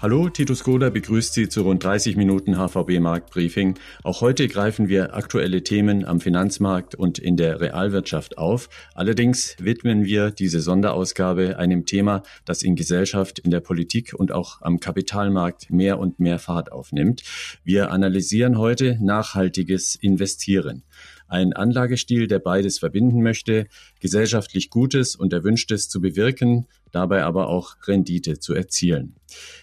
Hallo, Titus Skoda begrüßt Sie zu rund 30 Minuten HVB Marktbriefing. Auch heute greifen wir aktuelle Themen am Finanzmarkt und in der Realwirtschaft auf. Allerdings widmen wir diese Sonderausgabe einem Thema, das in Gesellschaft, in der Politik und auch am Kapitalmarkt mehr und mehr Fahrt aufnimmt. Wir analysieren heute nachhaltiges Investieren. Ein Anlagestil, der beides verbinden möchte, gesellschaftlich Gutes und Erwünschtes zu bewirken, dabei aber auch Rendite zu erzielen.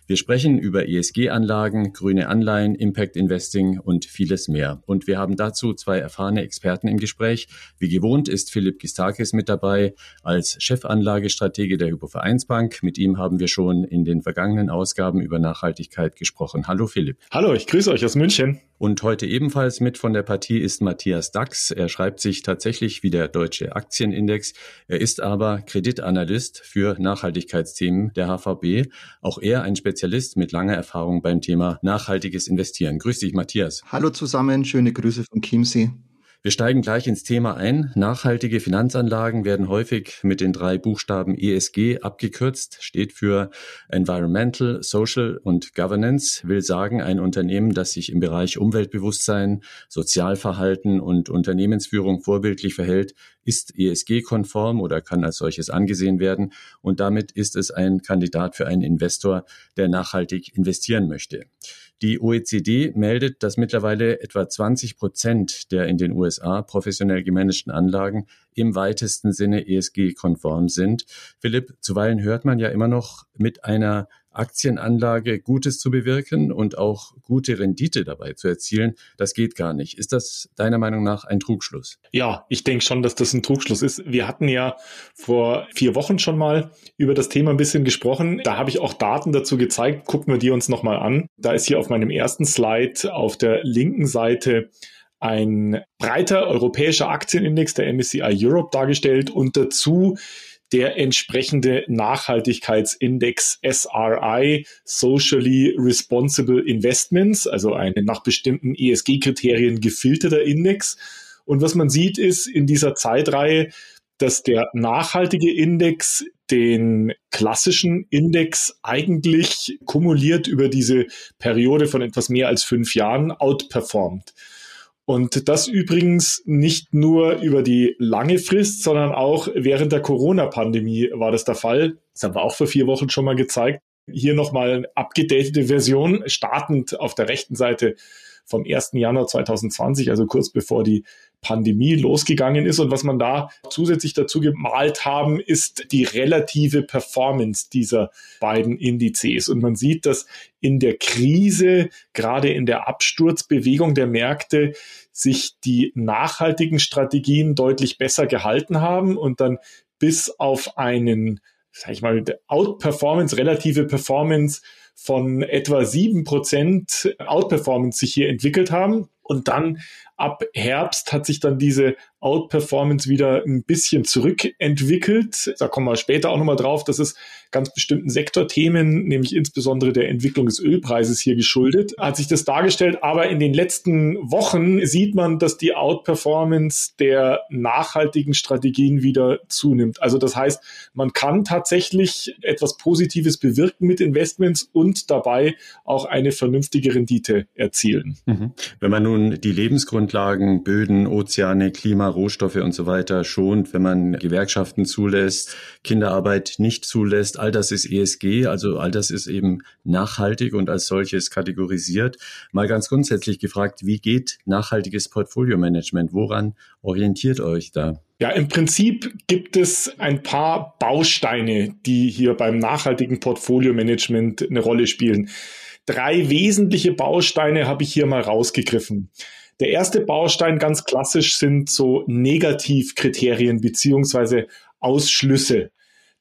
Wir sprechen über ESG-Anlagen, grüne Anleihen, Impact Investing und vieles mehr. Und wir haben dazu zwei erfahrene Experten im Gespräch. Wie gewohnt ist Philipp Gistakis mit dabei als Chefanlagestratege der Hypovereinsbank. Mit ihm haben wir schon in den vergangenen Ausgaben über Nachhaltigkeit gesprochen. Hallo Philipp. Hallo, ich grüße euch aus München. Und heute ebenfalls mit von der Partie ist Matthias Dax. Er schreibt sich tatsächlich wie der deutsche Aktienindex. Er ist aber Kreditanalyst für Nachhaltigkeitsthemen der HVB. Auch er ein Spezialist mit langer Erfahrung beim Thema nachhaltiges Investieren. Grüß dich, Matthias. Hallo zusammen, schöne Grüße von Chiemsee. Wir steigen gleich ins Thema ein. Nachhaltige Finanzanlagen werden häufig mit den drei Buchstaben ESG abgekürzt, steht für Environmental, Social und Governance, will sagen, ein Unternehmen, das sich im Bereich Umweltbewusstsein, Sozialverhalten und Unternehmensführung vorbildlich verhält, ist ESG-konform oder kann als solches angesehen werden und damit ist es ein Kandidat für einen Investor, der nachhaltig investieren möchte. Die OECD meldet, dass mittlerweile etwa 20 Prozent der in den USA professionell gemanagten Anlagen im weitesten Sinne ESG-konform sind. Philipp, zuweilen hört man ja immer noch mit einer Aktienanlage Gutes zu bewirken und auch gute Rendite dabei zu erzielen, das geht gar nicht. Ist das deiner Meinung nach ein Trugschluss? Ja, ich denke schon, dass das ein Trugschluss ist. Wir hatten ja vor vier Wochen schon mal über das Thema ein bisschen gesprochen. Da habe ich auch Daten dazu gezeigt. Gucken wir die uns nochmal an. Da ist hier auf meinem ersten Slide auf der linken Seite ein breiter europäischer Aktienindex der MSCI Europe dargestellt und dazu der entsprechende Nachhaltigkeitsindex SRI, Socially Responsible Investments, also ein nach bestimmten ESG-Kriterien gefilterter Index. Und was man sieht, ist in dieser Zeitreihe, dass der nachhaltige Index den klassischen Index eigentlich kumuliert über diese Periode von etwas mehr als fünf Jahren outperformt. Und das übrigens nicht nur über die lange Frist, sondern auch während der Corona-Pandemie war das der Fall. Das haben wir auch vor vier Wochen schon mal gezeigt. Hier nochmal eine abgedatete Version, startend auf der rechten Seite vom 1. Januar 2020, also kurz bevor die Pandemie losgegangen ist. Und was man da zusätzlich dazu gemalt haben, ist die relative Performance dieser beiden Indizes. Und man sieht, dass in der Krise, gerade in der Absturzbewegung der Märkte, sich die nachhaltigen Strategien deutlich besser gehalten haben und dann bis auf einen, sag ich mal, Outperformance, relative Performance von etwa sieben Prozent Outperformance sich hier entwickelt haben. Und dann ab Herbst hat sich dann diese Outperformance wieder ein bisschen zurückentwickelt. Da kommen wir später auch nochmal drauf. Das ist ganz bestimmten Sektorthemen, nämlich insbesondere der Entwicklung des Ölpreises hier geschuldet, hat sich das dargestellt. Aber in den letzten Wochen sieht man, dass die Outperformance der nachhaltigen Strategien wieder zunimmt. Also das heißt, man kann tatsächlich etwas Positives bewirken mit Investments und dabei auch eine vernünftige Rendite erzielen. Mhm. Wenn man nun die Lebensgrundlagen, Böden, Ozeane, Klima, Rohstoffe und so weiter schont, wenn man Gewerkschaften zulässt, Kinderarbeit nicht zulässt. All das ist ESG, also all das ist eben nachhaltig und als solches kategorisiert. Mal ganz grundsätzlich gefragt, wie geht nachhaltiges Portfolio-Management? Woran orientiert euch da? Ja, im Prinzip gibt es ein paar Bausteine, die hier beim nachhaltigen Portfolio-Management eine Rolle spielen. Drei wesentliche Bausteine habe ich hier mal rausgegriffen. Der erste Baustein ganz klassisch sind so Negativkriterien beziehungsweise Ausschlüsse.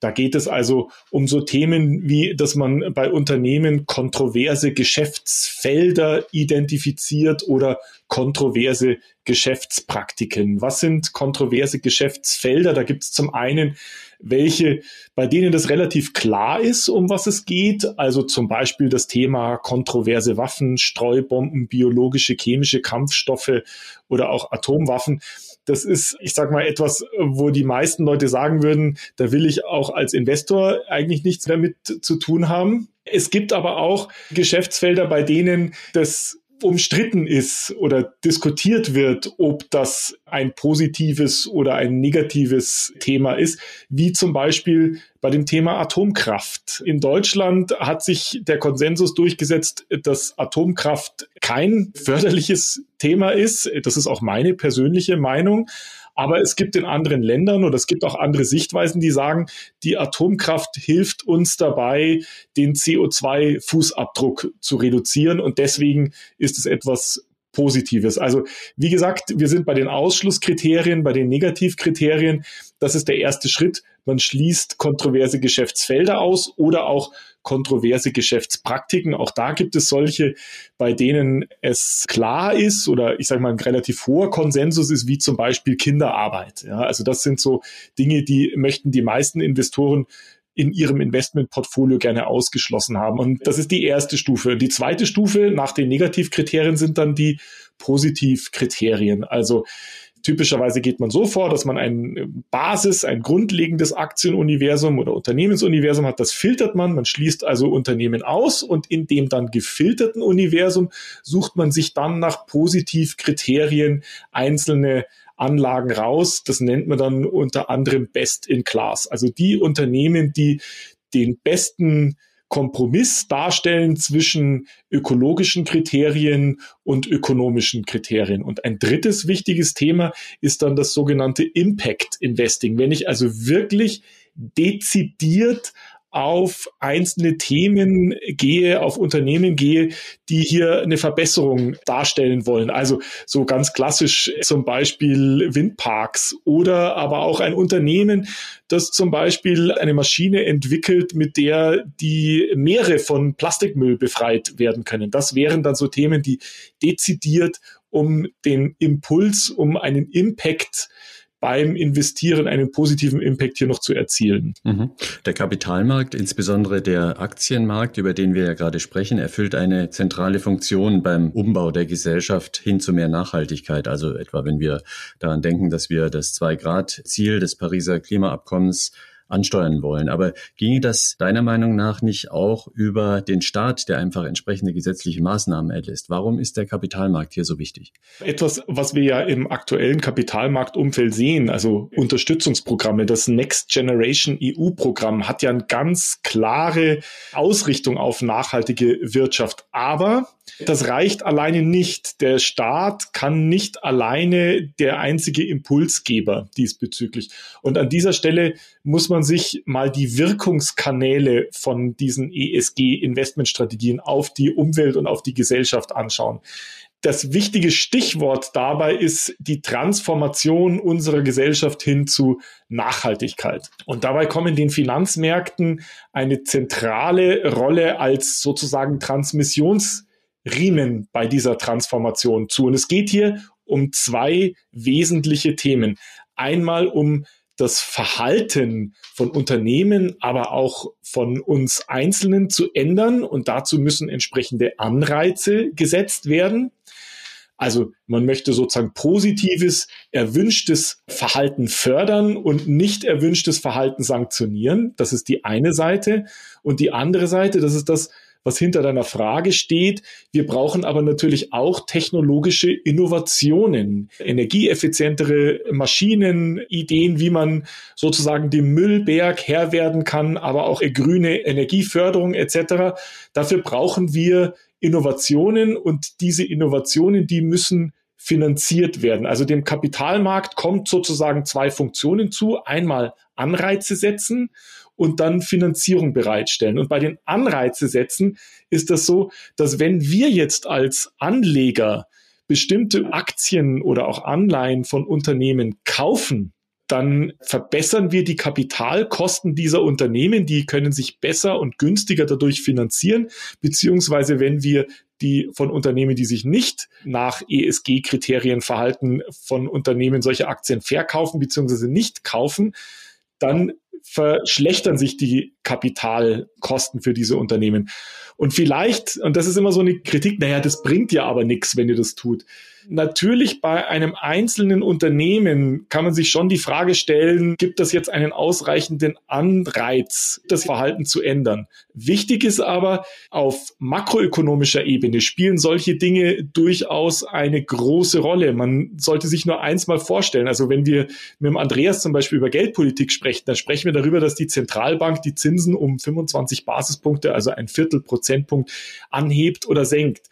Da geht es also um so Themen wie, dass man bei Unternehmen kontroverse Geschäftsfelder identifiziert oder kontroverse Geschäftspraktiken. Was sind kontroverse Geschäftsfelder? Da gibt es zum einen welche, bei denen das relativ klar ist, um was es geht. Also zum Beispiel das Thema kontroverse Waffen, Streubomben, biologische, chemische Kampfstoffe oder auch Atomwaffen. Das ist, ich sag mal, etwas, wo die meisten Leute sagen würden, da will ich auch als Investor eigentlich nichts damit zu tun haben. Es gibt aber auch Geschäftsfelder, bei denen das umstritten ist oder diskutiert wird, ob das ein positives oder ein negatives Thema ist, wie zum Beispiel bei dem Thema Atomkraft. In Deutschland hat sich der Konsensus durchgesetzt, dass Atomkraft kein förderliches Thema ist. Das ist auch meine persönliche Meinung. Aber es gibt in anderen Ländern oder es gibt auch andere Sichtweisen, die sagen, die Atomkraft hilft uns dabei, den CO2-Fußabdruck zu reduzieren. Und deswegen ist es etwas Positives. Also wie gesagt, wir sind bei den Ausschlusskriterien, bei den Negativkriterien. Das ist der erste Schritt. Man schließt kontroverse Geschäftsfelder aus oder auch kontroverse Geschäftspraktiken. Auch da gibt es solche, bei denen es klar ist oder ich sage mal ein relativ hoher Konsensus ist, wie zum Beispiel Kinderarbeit. Ja, also das sind so Dinge, die möchten die meisten Investoren in ihrem Investmentportfolio gerne ausgeschlossen haben. Und das ist die erste Stufe. Die zweite Stufe nach den Negativkriterien sind dann die Positivkriterien. Also Typischerweise geht man so vor, dass man ein Basis, ein grundlegendes Aktienuniversum oder Unternehmensuniversum hat. Das filtert man. Man schließt also Unternehmen aus und in dem dann gefilterten Universum sucht man sich dann nach Positivkriterien einzelne Anlagen raus. Das nennt man dann unter anderem Best in Class. Also die Unternehmen, die den besten Kompromiss darstellen zwischen ökologischen Kriterien und ökonomischen Kriterien. Und ein drittes wichtiges Thema ist dann das sogenannte Impact Investing. Wenn ich also wirklich dezidiert auf einzelne Themen gehe, auf Unternehmen gehe, die hier eine Verbesserung darstellen wollen. Also so ganz klassisch zum Beispiel Windparks oder aber auch ein Unternehmen, das zum Beispiel eine Maschine entwickelt, mit der die Meere von Plastikmüll befreit werden können. Das wären dann so Themen, die dezidiert um den Impuls, um einen Impact beim Investieren einen positiven Impact hier noch zu erzielen. Mhm. Der Kapitalmarkt, insbesondere der Aktienmarkt, über den wir ja gerade sprechen, erfüllt eine zentrale Funktion beim Umbau der Gesellschaft hin zu mehr Nachhaltigkeit. Also etwa, wenn wir daran denken, dass wir das Zwei-Grad-Ziel des Pariser Klimaabkommens ansteuern wollen. Aber ginge das deiner Meinung nach nicht auch über den Staat, der einfach entsprechende gesetzliche Maßnahmen erlässt? Warum ist der Kapitalmarkt hier so wichtig? Etwas, was wir ja im aktuellen Kapitalmarktumfeld sehen, also Unterstützungsprogramme, das Next Generation EU-Programm hat ja eine ganz klare Ausrichtung auf nachhaltige Wirtschaft. Aber das reicht alleine nicht. Der Staat kann nicht alleine der einzige Impulsgeber diesbezüglich. Und an dieser Stelle muss man sich mal die Wirkungskanäle von diesen ESG-Investmentstrategien auf die Umwelt und auf die Gesellschaft anschauen. Das wichtige Stichwort dabei ist die Transformation unserer Gesellschaft hin zu Nachhaltigkeit. Und dabei kommen den Finanzmärkten eine zentrale Rolle als sozusagen Transmissions Riemen bei dieser Transformation zu. Und es geht hier um zwei wesentliche Themen. Einmal um das Verhalten von Unternehmen, aber auch von uns Einzelnen zu ändern. Und dazu müssen entsprechende Anreize gesetzt werden. Also man möchte sozusagen positives, erwünschtes Verhalten fördern und nicht erwünschtes Verhalten sanktionieren. Das ist die eine Seite. Und die andere Seite, das ist das, was hinter deiner Frage steht. Wir brauchen aber natürlich auch technologische Innovationen, energieeffizientere Maschinen, Ideen, wie man sozusagen dem Müllberg Herr werden kann, aber auch grüne Energieförderung etc. Dafür brauchen wir Innovationen und diese Innovationen, die müssen finanziert werden. Also dem Kapitalmarkt kommt sozusagen zwei Funktionen zu. Einmal Anreize setzen und dann Finanzierung bereitstellen. Und bei den Anreize setzen ist das so, dass wenn wir jetzt als Anleger bestimmte Aktien oder auch Anleihen von Unternehmen kaufen, dann verbessern wir die Kapitalkosten dieser Unternehmen. Die können sich besser und günstiger dadurch finanzieren. Beziehungsweise wenn wir die von Unternehmen, die sich nicht nach ESG-Kriterien verhalten, von Unternehmen solche Aktien verkaufen beziehungsweise nicht kaufen, dann verschlechtern sich die Kapitalkosten für diese Unternehmen. Und vielleicht, und das ist immer so eine Kritik, naja, das bringt ja aber nichts, wenn ihr das tut. Natürlich bei einem einzelnen Unternehmen kann man sich schon die Frage stellen, gibt das jetzt einen ausreichenden Anreiz, das Verhalten zu ändern? Wichtig ist aber, auf makroökonomischer Ebene spielen solche Dinge durchaus eine große Rolle. Man sollte sich nur eins mal vorstellen. Also wenn wir mit dem Andreas zum Beispiel über Geldpolitik sprechen, dann sprechen wir darüber, dass die Zentralbank die Zinsen um 25 Basispunkte, also ein Viertel Prozentpunkt anhebt oder senkt.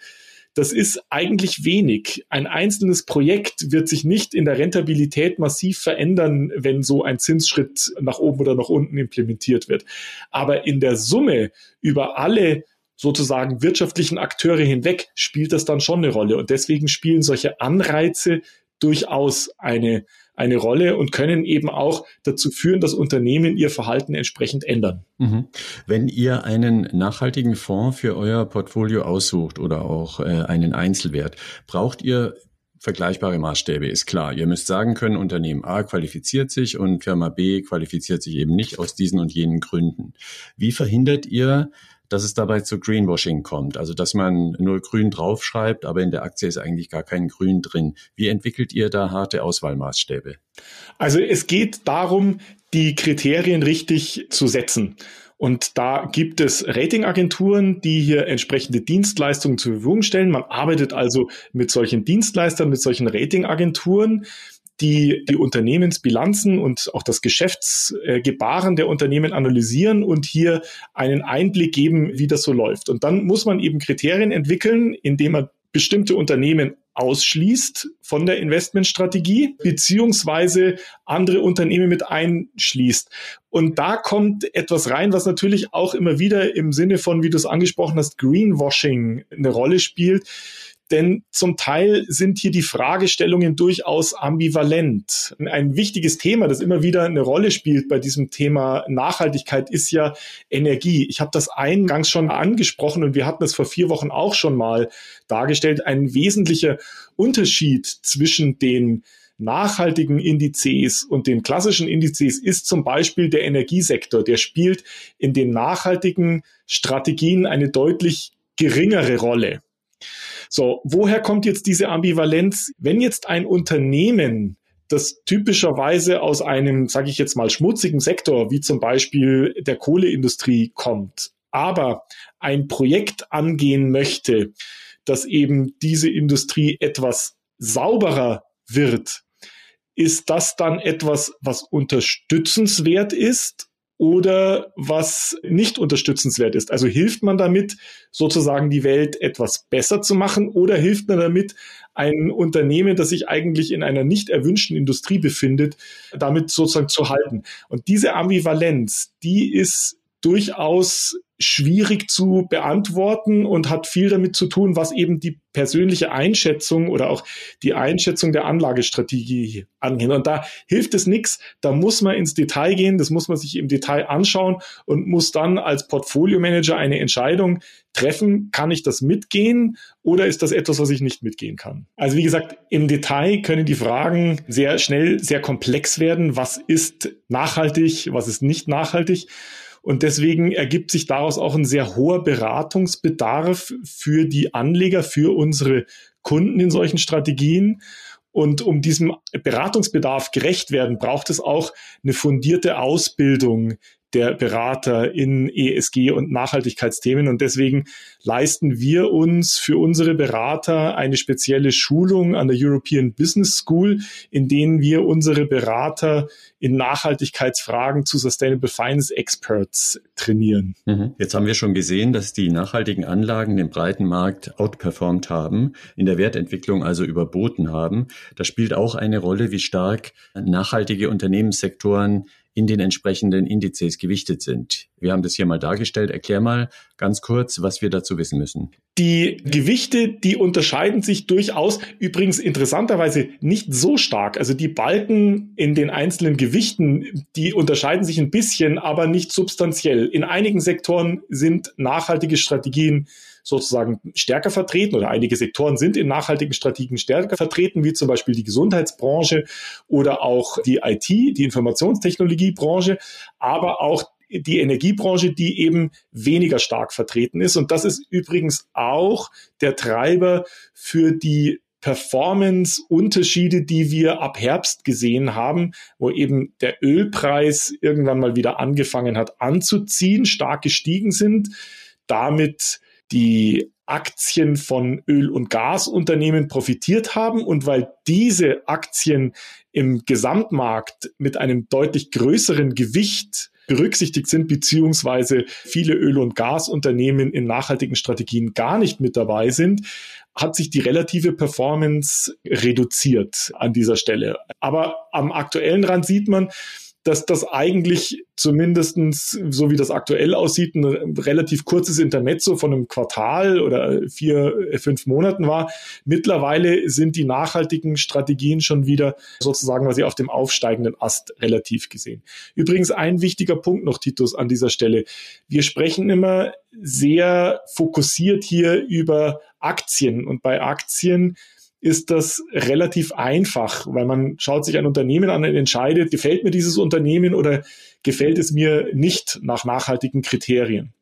Das ist eigentlich wenig. Ein einzelnes Projekt wird sich nicht in der Rentabilität massiv verändern, wenn so ein Zinsschritt nach oben oder nach unten implementiert wird. Aber in der Summe über alle sozusagen wirtschaftlichen Akteure hinweg spielt das dann schon eine Rolle. Und deswegen spielen solche Anreize durchaus eine eine Rolle und können eben auch dazu führen, dass Unternehmen ihr Verhalten entsprechend ändern. Mhm. Wenn ihr einen nachhaltigen Fonds für euer Portfolio aussucht oder auch äh, einen Einzelwert, braucht ihr vergleichbare Maßstäbe, ist klar. Ihr müsst sagen können, Unternehmen A qualifiziert sich und Firma B qualifiziert sich eben nicht aus diesen und jenen Gründen. Wie verhindert ihr, dass es dabei zu Greenwashing kommt. Also dass man nur grün draufschreibt, aber in der Aktie ist eigentlich gar kein Grün drin. Wie entwickelt ihr da harte Auswahlmaßstäbe? Also es geht darum, die Kriterien richtig zu setzen. Und da gibt es Ratingagenturen, die hier entsprechende Dienstleistungen zur Verfügung stellen. Man arbeitet also mit solchen Dienstleistern, mit solchen Ratingagenturen die die Unternehmensbilanzen und auch das Geschäftsgebaren der Unternehmen analysieren und hier einen Einblick geben, wie das so läuft. Und dann muss man eben Kriterien entwickeln, indem man bestimmte Unternehmen ausschließt von der Investmentstrategie, beziehungsweise andere Unternehmen mit einschließt. Und da kommt etwas rein, was natürlich auch immer wieder im Sinne von, wie du es angesprochen hast, Greenwashing eine Rolle spielt denn zum Teil sind hier die Fragestellungen durchaus ambivalent. Ein wichtiges Thema, das immer wieder eine Rolle spielt bei diesem Thema Nachhaltigkeit, ist ja Energie. Ich habe das eingangs schon angesprochen und wir hatten es vor vier Wochen auch schon mal dargestellt. Ein wesentlicher Unterschied zwischen den nachhaltigen Indizes und den klassischen Indizes ist zum Beispiel der Energiesektor. Der spielt in den nachhaltigen Strategien eine deutlich geringere Rolle. So, woher kommt jetzt diese Ambivalenz? Wenn jetzt ein Unternehmen das typischerweise aus einem, sage ich jetzt mal, schmutzigen Sektor, wie zum Beispiel der Kohleindustrie kommt, aber ein Projekt angehen möchte, dass eben diese Industrie etwas sauberer wird, ist das dann etwas, was unterstützenswert ist oder was nicht unterstützenswert ist. Also hilft man damit, sozusagen die Welt etwas besser zu machen oder hilft man damit, ein Unternehmen, das sich eigentlich in einer nicht erwünschten Industrie befindet, damit sozusagen zu halten. Und diese Ambivalenz, die ist durchaus schwierig zu beantworten und hat viel damit zu tun, was eben die persönliche Einschätzung oder auch die Einschätzung der Anlagestrategie angeht. Und da hilft es nichts, da muss man ins Detail gehen, das muss man sich im Detail anschauen und muss dann als Portfolio-Manager eine Entscheidung treffen, kann ich das mitgehen oder ist das etwas, was ich nicht mitgehen kann? Also wie gesagt, im Detail können die Fragen sehr schnell sehr komplex werden. Was ist nachhaltig, was ist nicht nachhaltig? Und deswegen ergibt sich daraus auch ein sehr hoher Beratungsbedarf für die Anleger, für unsere Kunden in solchen Strategien. Und um diesem Beratungsbedarf gerecht werden, braucht es auch eine fundierte Ausbildung der Berater in ESG und Nachhaltigkeitsthemen. Und deswegen leisten wir uns für unsere Berater eine spezielle Schulung an der European Business School, in denen wir unsere Berater in Nachhaltigkeitsfragen zu Sustainable Finance Experts trainieren. Mhm. Jetzt haben wir schon gesehen, dass die nachhaltigen Anlagen den breiten Markt outperformed haben, in der Wertentwicklung also überboten haben. Da spielt auch eine Rolle, wie stark nachhaltige Unternehmenssektoren in den entsprechenden Indizes gewichtet sind. Wir haben das hier mal dargestellt. Erklär mal ganz kurz, was wir dazu wissen müssen. Die Gewichte, die unterscheiden sich durchaus, übrigens interessanterweise nicht so stark. Also die Balken in den einzelnen Gewichten, die unterscheiden sich ein bisschen, aber nicht substanziell. In einigen Sektoren sind nachhaltige Strategien sozusagen stärker vertreten oder einige Sektoren sind in nachhaltigen Strategien stärker vertreten, wie zum Beispiel die Gesundheitsbranche oder auch die IT, die Informationstechnologiebranche, aber auch die Energiebranche, die eben weniger stark vertreten ist. Und das ist übrigens auch der Treiber für die Performance-Unterschiede, die wir ab Herbst gesehen haben, wo eben der Ölpreis irgendwann mal wieder angefangen hat anzuziehen, stark gestiegen sind, damit die Aktien von Öl- und Gasunternehmen profitiert haben und weil diese Aktien im Gesamtmarkt mit einem deutlich größeren Gewicht berücksichtigt sind, beziehungsweise viele Öl- und Gasunternehmen in nachhaltigen Strategien gar nicht mit dabei sind, hat sich die relative Performance reduziert an dieser Stelle. Aber am aktuellen Rand sieht man, dass das eigentlich zumindestens so wie das aktuell aussieht, ein relativ kurzes Intermezzo von einem Quartal oder vier, fünf Monaten war. Mittlerweile sind die nachhaltigen Strategien schon wieder sozusagen, sie auf dem aufsteigenden Ast relativ gesehen. Übrigens ein wichtiger Punkt noch, Titus, an dieser Stelle. Wir sprechen immer sehr fokussiert hier über Aktien und bei Aktien ist das relativ einfach, weil man schaut sich ein Unternehmen an und entscheidet, gefällt mir dieses Unternehmen oder gefällt es mir nicht nach nachhaltigen Kriterien.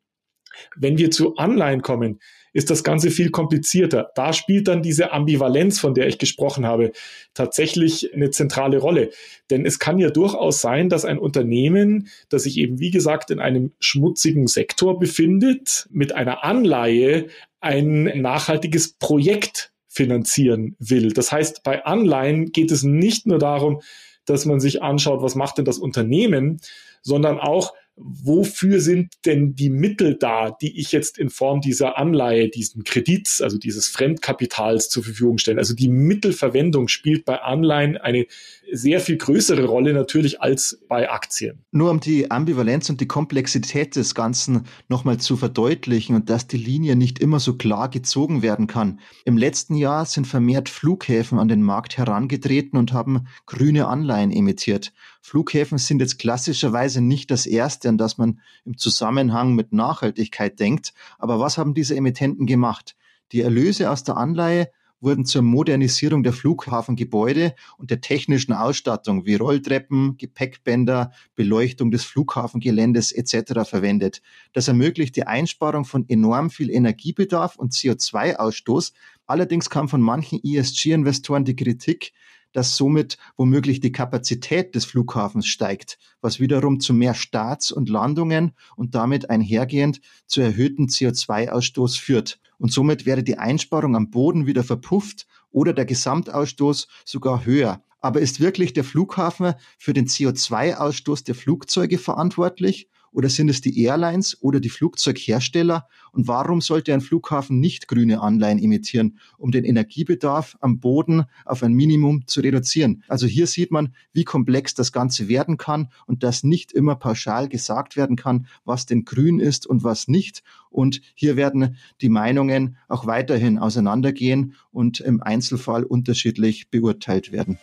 Wenn wir zu Anleihen kommen, ist das Ganze viel komplizierter. Da spielt dann diese Ambivalenz, von der ich gesprochen habe, tatsächlich eine zentrale Rolle. Denn es kann ja durchaus sein, dass ein Unternehmen, das sich eben, wie gesagt, in einem schmutzigen Sektor befindet, mit einer Anleihe ein nachhaltiges Projekt finanzieren will. Das heißt, bei Anleihen geht es nicht nur darum, dass man sich anschaut, was macht denn das Unternehmen, sondern auch, wofür sind denn die Mittel da, die ich jetzt in Form dieser Anleihe, diesen Kredits, also dieses Fremdkapitals zur Verfügung stelle. Also die Mittelverwendung spielt bei Anleihen eine sehr viel größere Rolle natürlich als bei Aktien. Nur um die Ambivalenz und die Komplexität des Ganzen nochmal zu verdeutlichen und dass die Linie nicht immer so klar gezogen werden kann. Im letzten Jahr sind vermehrt Flughäfen an den Markt herangetreten und haben grüne Anleihen emittiert. Flughäfen sind jetzt klassischerweise nicht das erste, an das man im Zusammenhang mit Nachhaltigkeit denkt. Aber was haben diese Emittenten gemacht? Die Erlöse aus der Anleihe wurden zur Modernisierung der Flughafengebäude und der technischen Ausstattung wie Rolltreppen, Gepäckbänder, Beleuchtung des Flughafengeländes etc. verwendet. Das ermöglicht die Einsparung von enorm viel Energiebedarf und CO2-Ausstoß. Allerdings kam von manchen ESG-Investoren die Kritik, dass somit womöglich die Kapazität des Flughafens steigt, was wiederum zu mehr Starts und Landungen und damit einhergehend zu erhöhtem CO2-Ausstoß führt. Und somit wäre die Einsparung am Boden wieder verpufft oder der Gesamtausstoß sogar höher. Aber ist wirklich der Flughafen für den CO2-Ausstoß der Flugzeuge verantwortlich oder sind es die Airlines oder die Flugzeughersteller? Und warum sollte ein Flughafen nicht grüne Anleihen emittieren, um den Energiebedarf am Boden auf ein Minimum zu reduzieren? Also hier sieht man, wie komplex das Ganze werden kann und dass nicht immer pauschal gesagt werden kann, was denn grün ist und was nicht. Und hier werden die Meinungen auch weiterhin auseinandergehen und im Einzelfall unterschiedlich beurteilt werden.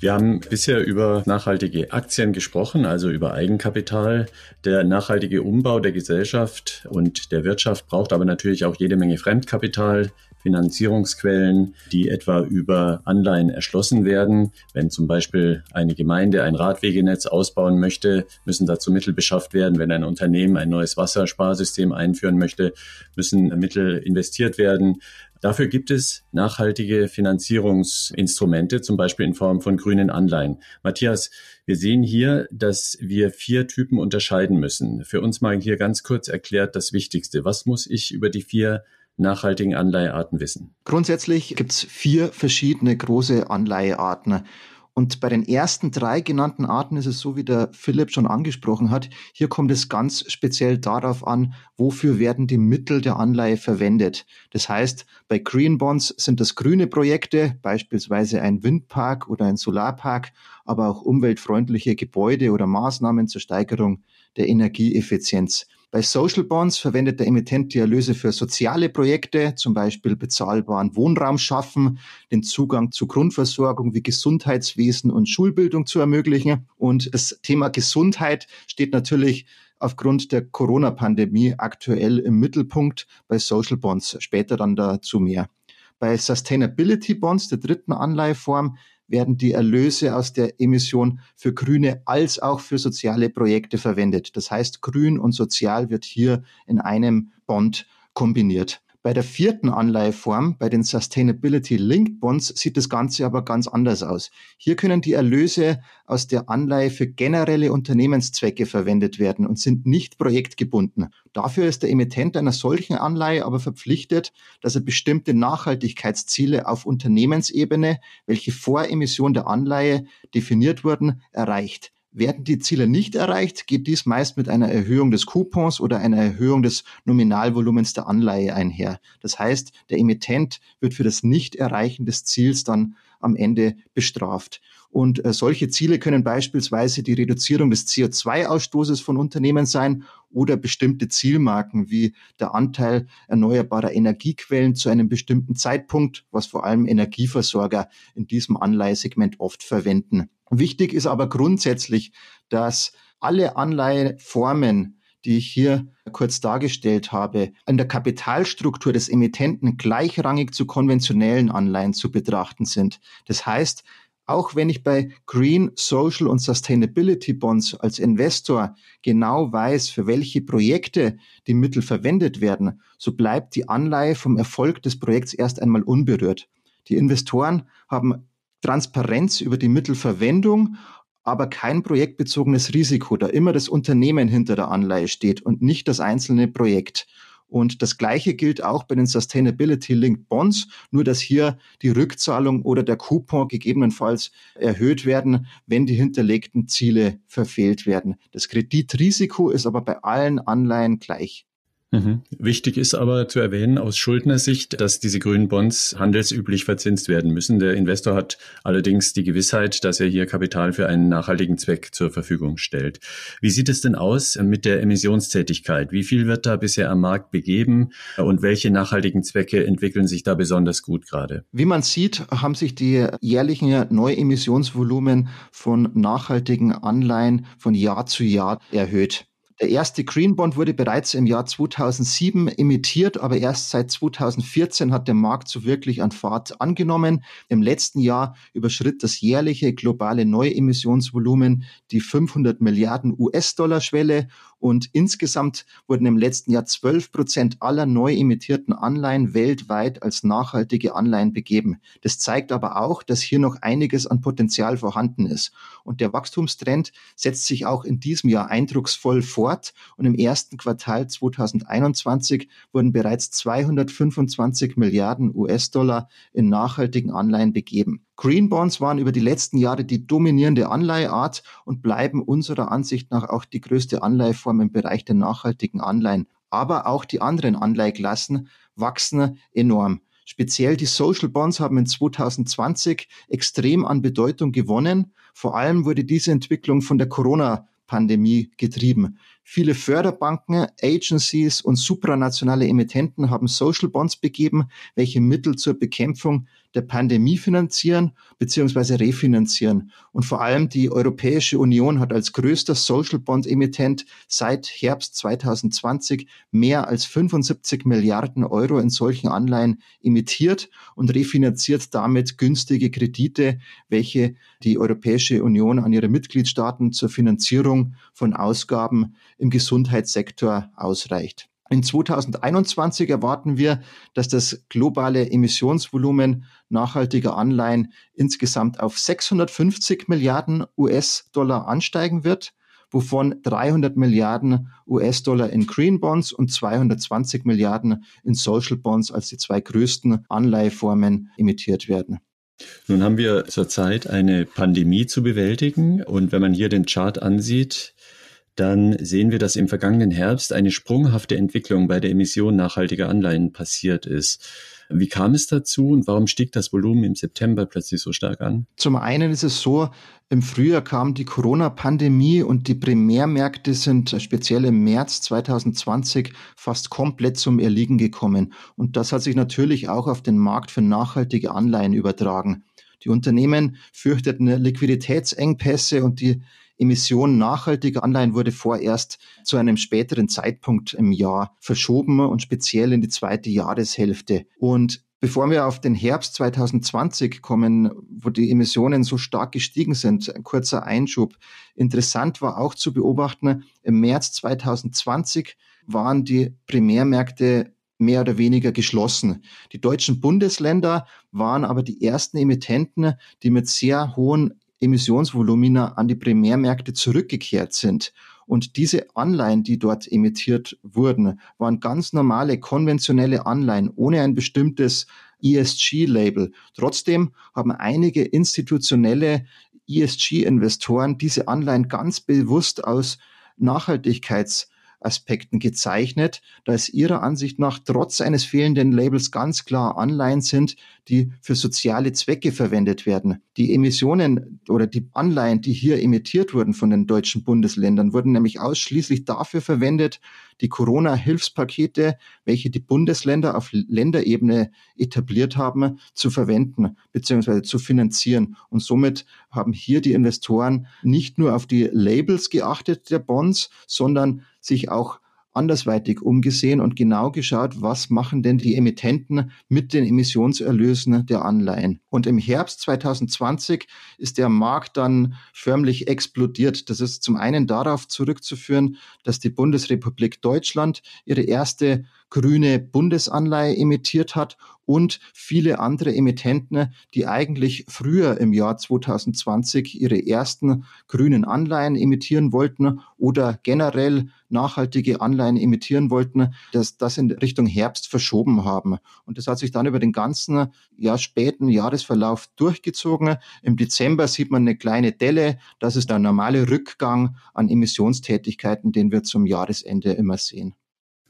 Wir haben bisher über nachhaltige Aktien gesprochen, also über Eigenkapital. Der nachhaltige Umbau der Gesellschaft und der Wirtschaft braucht aber natürlich auch jede Menge Fremdkapital, Finanzierungsquellen, die etwa über Anleihen erschlossen werden. Wenn zum Beispiel eine Gemeinde ein Radwegenetz ausbauen möchte, müssen dazu Mittel beschafft werden. Wenn ein Unternehmen ein neues Wassersparsystem einführen möchte, müssen Mittel investiert werden. Dafür gibt es nachhaltige Finanzierungsinstrumente, zum Beispiel in Form von grünen Anleihen. Matthias, wir sehen hier, dass wir vier Typen unterscheiden müssen. Für uns mal hier ganz kurz erklärt das Wichtigste. Was muss ich über die vier nachhaltigen Anleihearten wissen? Grundsätzlich gibt es vier verschiedene große Anleihearten. Und bei den ersten drei genannten Arten ist es so, wie der Philipp schon angesprochen hat. Hier kommt es ganz speziell darauf an, wofür werden die Mittel der Anleihe verwendet. Das heißt, bei Green Bonds sind das grüne Projekte, beispielsweise ein Windpark oder ein Solarpark, aber auch umweltfreundliche Gebäude oder Maßnahmen zur Steigerung der Energieeffizienz. Bei Social Bonds verwendet der Emittent die Erlöse für soziale Projekte, zum Beispiel bezahlbaren Wohnraum schaffen, den Zugang zu Grundversorgung wie Gesundheitswesen und Schulbildung zu ermöglichen. Und das Thema Gesundheit steht natürlich aufgrund der Corona-Pandemie aktuell im Mittelpunkt bei Social Bonds. Später dann dazu mehr. Bei Sustainability Bonds, der dritten Anleiheform, werden die Erlöse aus der Emission für grüne als auch für soziale Projekte verwendet. Das heißt, grün und sozial wird hier in einem Bond kombiniert. Bei der vierten Anleiheform, bei den Sustainability Linked Bonds, sieht das Ganze aber ganz anders aus. Hier können die Erlöse aus der Anleihe für generelle Unternehmenszwecke verwendet werden und sind nicht projektgebunden. Dafür ist der Emittent einer solchen Anleihe aber verpflichtet, dass er bestimmte Nachhaltigkeitsziele auf Unternehmensebene, welche vor Emission der Anleihe definiert wurden, erreicht. Werden die Ziele nicht erreicht, geht dies meist mit einer Erhöhung des Coupons oder einer Erhöhung des Nominalvolumens der Anleihe einher. Das heißt, der Emittent wird für das Nicht-Erreichen des Ziels dann am Ende bestraft. Und äh, solche Ziele können beispielsweise die Reduzierung des CO2-Ausstoßes von Unternehmen sein oder bestimmte Zielmarken wie der Anteil erneuerbarer Energiequellen zu einem bestimmten Zeitpunkt, was vor allem Energieversorger in diesem Anleihesegment oft verwenden. Wichtig ist aber grundsätzlich, dass alle Anleiheformen, die ich hier kurz dargestellt habe, an der Kapitalstruktur des Emittenten gleichrangig zu konventionellen Anleihen zu betrachten sind. Das heißt, auch wenn ich bei Green, Social und Sustainability Bonds als Investor genau weiß, für welche Projekte die Mittel verwendet werden, so bleibt die Anleihe vom Erfolg des Projekts erst einmal unberührt. Die Investoren haben Transparenz über die Mittelverwendung, aber kein projektbezogenes Risiko, da immer das Unternehmen hinter der Anleihe steht und nicht das einzelne Projekt. Und das Gleiche gilt auch bei den Sustainability Linked Bonds, nur dass hier die Rückzahlung oder der Coupon gegebenenfalls erhöht werden, wenn die hinterlegten Ziele verfehlt werden. Das Kreditrisiko ist aber bei allen Anleihen gleich. Mhm. Wichtig ist aber zu erwähnen aus Schuldnersicht, dass diese grünen Bonds handelsüblich verzinst werden müssen. Der Investor hat allerdings die Gewissheit, dass er hier Kapital für einen nachhaltigen Zweck zur Verfügung stellt. Wie sieht es denn aus mit der Emissionstätigkeit? Wie viel wird da bisher am Markt begeben und welche nachhaltigen Zwecke entwickeln sich da besonders gut gerade? Wie man sieht, haben sich die jährlichen Neuemissionsvolumen von nachhaltigen Anleihen von Jahr zu Jahr erhöht. Der erste Green Bond wurde bereits im Jahr 2007 emittiert, aber erst seit 2014 hat der Markt so wirklich an Fahrt angenommen. Im letzten Jahr überschritt das jährliche globale Neuemissionsvolumen die 500 Milliarden US-Dollar Schwelle und insgesamt wurden im letzten Jahr 12 Prozent aller neu emittierten Anleihen weltweit als nachhaltige Anleihen begeben. Das zeigt aber auch, dass hier noch einiges an Potenzial vorhanden ist. Und der Wachstumstrend setzt sich auch in diesem Jahr eindrucksvoll fort. Und im ersten Quartal 2021 wurden bereits 225 Milliarden US-Dollar in nachhaltigen Anleihen begeben. Green Bonds waren über die letzten Jahre die dominierende Anleiheart und bleiben unserer Ansicht nach auch die größte Anleiheform im Bereich der nachhaltigen Anleihen. Aber auch die anderen Anleiheklassen wachsen enorm. Speziell die Social Bonds haben in 2020 extrem an Bedeutung gewonnen. Vor allem wurde diese Entwicklung von der Corona-Pandemie getrieben. Viele Förderbanken, Agencies und supranationale Emittenten haben Social Bonds begeben, welche Mittel zur Bekämpfung der Pandemie finanzieren bzw. refinanzieren. Und vor allem die Europäische Union hat als größter Social Bond Emittent seit Herbst 2020 mehr als 75 Milliarden Euro in solchen Anleihen emittiert und refinanziert damit günstige Kredite, welche die Europäische Union an ihre Mitgliedstaaten zur Finanzierung von Ausgaben im Gesundheitssektor ausreicht. In 2021 erwarten wir, dass das globale Emissionsvolumen nachhaltiger Anleihen insgesamt auf 650 Milliarden US-Dollar ansteigen wird, wovon 300 Milliarden US-Dollar in Green Bonds und 220 Milliarden in Social Bonds als die zwei größten Anleiheformen emittiert werden. Nun haben wir zurzeit eine Pandemie zu bewältigen und wenn man hier den Chart ansieht, dann sehen wir, dass im vergangenen Herbst eine sprunghafte Entwicklung bei der Emission nachhaltiger Anleihen passiert ist. Wie kam es dazu und warum stieg das Volumen im September plötzlich so stark an? Zum einen ist es so, im Frühjahr kam die Corona-Pandemie und die Primärmärkte sind speziell im März 2020 fast komplett zum Erliegen gekommen. Und das hat sich natürlich auch auf den Markt für nachhaltige Anleihen übertragen. Die Unternehmen fürchteten Liquiditätsengpässe und die Emission nachhaltiger Anleihen wurde vorerst zu einem späteren Zeitpunkt im Jahr verschoben und speziell in die zweite Jahreshälfte. Und Bevor wir auf den Herbst 2020 kommen, wo die Emissionen so stark gestiegen sind, ein kurzer Einschub. Interessant war auch zu beobachten, im März 2020 waren die Primärmärkte mehr oder weniger geschlossen. Die deutschen Bundesländer waren aber die ersten Emittenten, die mit sehr hohen Emissionsvolumina an die Primärmärkte zurückgekehrt sind. Und diese Anleihen, die dort emittiert wurden, waren ganz normale konventionelle Anleihen ohne ein bestimmtes ESG-Label. Trotzdem haben einige institutionelle ESG-Investoren diese Anleihen ganz bewusst aus Nachhaltigkeits Aspekten gezeichnet, da es ihrer Ansicht nach trotz eines fehlenden Labels ganz klar Anleihen sind, die für soziale Zwecke verwendet werden. Die Emissionen oder die Anleihen, die hier emittiert wurden von den deutschen Bundesländern, wurden nämlich ausschließlich dafür verwendet, die Corona-Hilfspakete, welche die Bundesländer auf Länderebene etabliert haben, zu verwenden bzw. zu finanzieren. Und somit haben hier die Investoren nicht nur auf die Labels geachtet der Bonds, sondern sich auch andersweitig umgesehen und genau geschaut, was machen denn die Emittenten mit den Emissionserlösen der Anleihen. Und im Herbst 2020 ist der Markt dann förmlich explodiert. Das ist zum einen darauf zurückzuführen, dass die Bundesrepublik Deutschland ihre erste grüne Bundesanleihe emittiert hat und viele andere Emittenten, die eigentlich früher im Jahr 2020 ihre ersten grünen Anleihen emittieren wollten oder generell nachhaltige Anleihen emittieren wollten, dass das in Richtung Herbst verschoben haben. Und das hat sich dann über den ganzen ja, späten Jahresverlauf durchgezogen. Im Dezember sieht man eine kleine Delle. Das ist der normale Rückgang an Emissionstätigkeiten, den wir zum Jahresende immer sehen.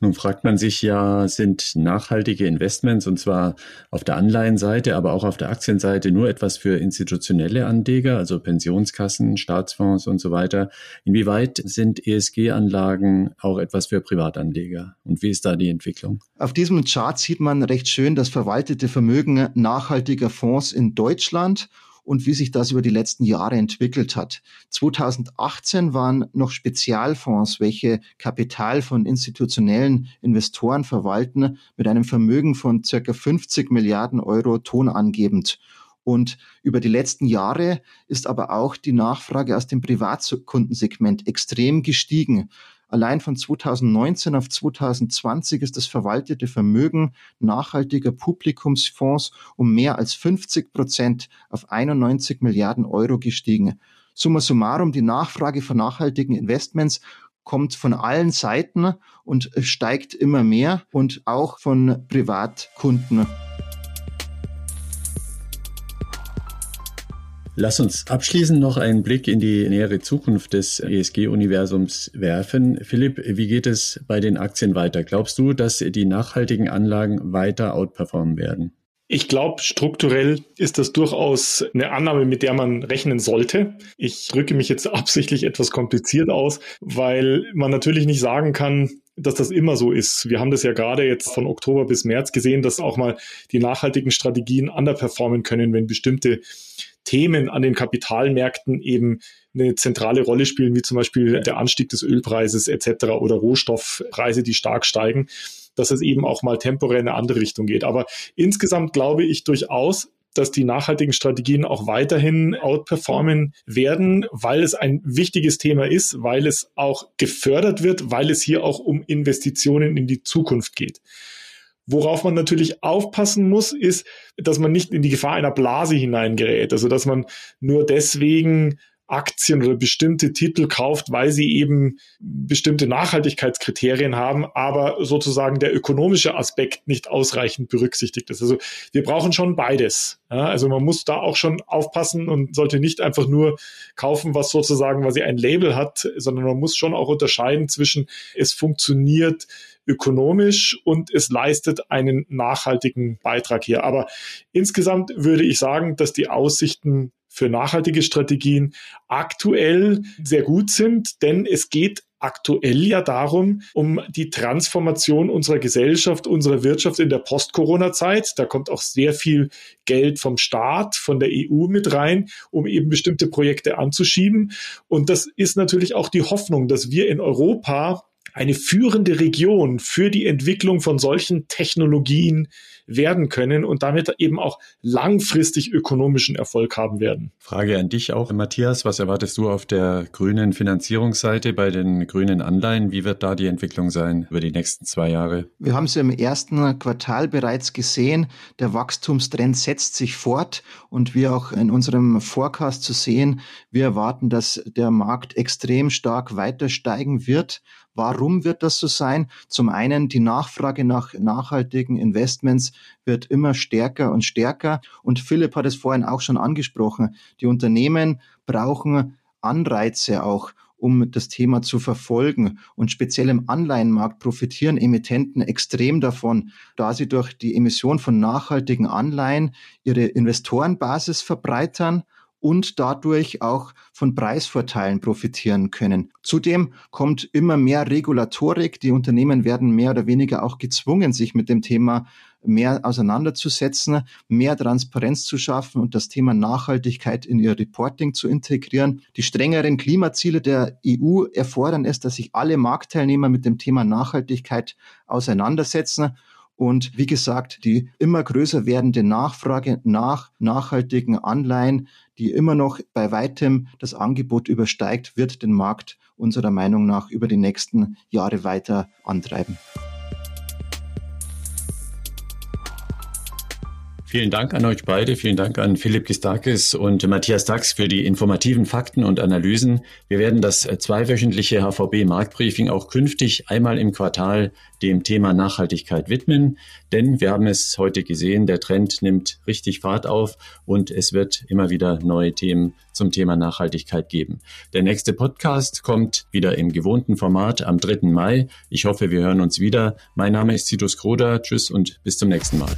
Nun fragt man sich ja, sind nachhaltige Investments, und zwar auf der Anleihenseite, aber auch auf der Aktienseite, nur etwas für institutionelle Anleger, also Pensionskassen, Staatsfonds und so weiter. Inwieweit sind ESG-Anlagen auch etwas für Privatanleger? Und wie ist da die Entwicklung? Auf diesem Chart sieht man recht schön das verwaltete Vermögen nachhaltiger Fonds in Deutschland und wie sich das über die letzten Jahre entwickelt hat. 2018 waren noch Spezialfonds, welche Kapital von institutionellen Investoren verwalten, mit einem Vermögen von circa 50 Milliarden Euro tonangebend. Und über die letzten Jahre ist aber auch die Nachfrage aus dem Privatkundensegment extrem gestiegen. Allein von 2019 auf 2020 ist das verwaltete Vermögen nachhaltiger Publikumsfonds um mehr als 50 Prozent auf 91 Milliarden Euro gestiegen. Summa summarum, die Nachfrage von nachhaltigen Investments kommt von allen Seiten und steigt immer mehr und auch von Privatkunden. Lass uns abschließend noch einen Blick in die nähere Zukunft des ESG-Universums werfen. Philipp, wie geht es bei den Aktien weiter? Glaubst du, dass die nachhaltigen Anlagen weiter outperformen werden? Ich glaube, strukturell ist das durchaus eine Annahme, mit der man rechnen sollte. Ich drücke mich jetzt absichtlich etwas kompliziert aus, weil man natürlich nicht sagen kann, dass das immer so ist. Wir haben das ja gerade jetzt von Oktober bis März gesehen, dass auch mal die nachhaltigen Strategien underperformen können, wenn bestimmte Themen an den Kapitalmärkten eben eine zentrale Rolle spielen, wie zum Beispiel der Anstieg des Ölpreises etc. oder Rohstoffpreise, die stark steigen, dass es eben auch mal temporär in eine andere Richtung geht. Aber insgesamt glaube ich durchaus, dass die nachhaltigen Strategien auch weiterhin outperformen werden, weil es ein wichtiges Thema ist, weil es auch gefördert wird, weil es hier auch um Investitionen in die Zukunft geht. Worauf man natürlich aufpassen muss, ist, dass man nicht in die Gefahr einer Blase hineingerät. Also dass man nur deswegen Aktien oder bestimmte Titel kauft, weil sie eben bestimmte Nachhaltigkeitskriterien haben, aber sozusagen der ökonomische Aspekt nicht ausreichend berücksichtigt ist. Also wir brauchen schon beides. Ja, also man muss da auch schon aufpassen und sollte nicht einfach nur kaufen, was sozusagen, weil sie ein Label hat, sondern man muss schon auch unterscheiden zwischen es funktioniert ökonomisch und es leistet einen nachhaltigen Beitrag hier. Aber insgesamt würde ich sagen, dass die Aussichten für nachhaltige Strategien aktuell sehr gut sind, denn es geht aktuell ja darum, um die Transformation unserer Gesellschaft, unserer Wirtschaft in der Post-Corona-Zeit. Da kommt auch sehr viel Geld vom Staat, von der EU mit rein, um eben bestimmte Projekte anzuschieben. Und das ist natürlich auch die Hoffnung, dass wir in Europa eine führende Region für die Entwicklung von solchen Technologien werden können und damit eben auch langfristig ökonomischen Erfolg haben werden. Frage an dich auch, Matthias. Was erwartest du auf der grünen Finanzierungsseite bei den grünen Anleihen? Wie wird da die Entwicklung sein über die nächsten zwei Jahre? Wir haben es im ersten Quartal bereits gesehen. Der Wachstumstrend setzt sich fort und wir auch in unserem Forecast zu sehen, wir erwarten, dass der Markt extrem stark weiter steigen wird. Warum wird das so sein? Zum einen, die Nachfrage nach nachhaltigen Investments wird immer stärker und stärker. Und Philipp hat es vorhin auch schon angesprochen. Die Unternehmen brauchen Anreize auch, um das Thema zu verfolgen. Und speziell im Anleihenmarkt profitieren Emittenten extrem davon, da sie durch die Emission von nachhaltigen Anleihen ihre Investorenbasis verbreitern und dadurch auch von Preisvorteilen profitieren können. Zudem kommt immer mehr Regulatorik. Die Unternehmen werden mehr oder weniger auch gezwungen, sich mit dem Thema mehr auseinanderzusetzen, mehr Transparenz zu schaffen und das Thema Nachhaltigkeit in ihr Reporting zu integrieren. Die strengeren Klimaziele der EU erfordern es, dass sich alle Marktteilnehmer mit dem Thema Nachhaltigkeit auseinandersetzen. Und wie gesagt, die immer größer werdende Nachfrage nach nachhaltigen Anleihen, die immer noch bei weitem das Angebot übersteigt, wird den Markt unserer Meinung nach über die nächsten Jahre weiter antreiben. Vielen Dank an euch beide. Vielen Dank an Philipp Gistakis und Matthias Dax für die informativen Fakten und Analysen. Wir werden das zweiwöchentliche HVB Marktbriefing auch künftig einmal im Quartal dem Thema Nachhaltigkeit widmen, denn wir haben es heute gesehen, der Trend nimmt richtig Fahrt auf und es wird immer wieder neue Themen zum Thema Nachhaltigkeit geben. Der nächste Podcast kommt wieder im gewohnten Format am 3. Mai. Ich hoffe, wir hören uns wieder. Mein Name ist Titus Kroder. Tschüss und bis zum nächsten Mal.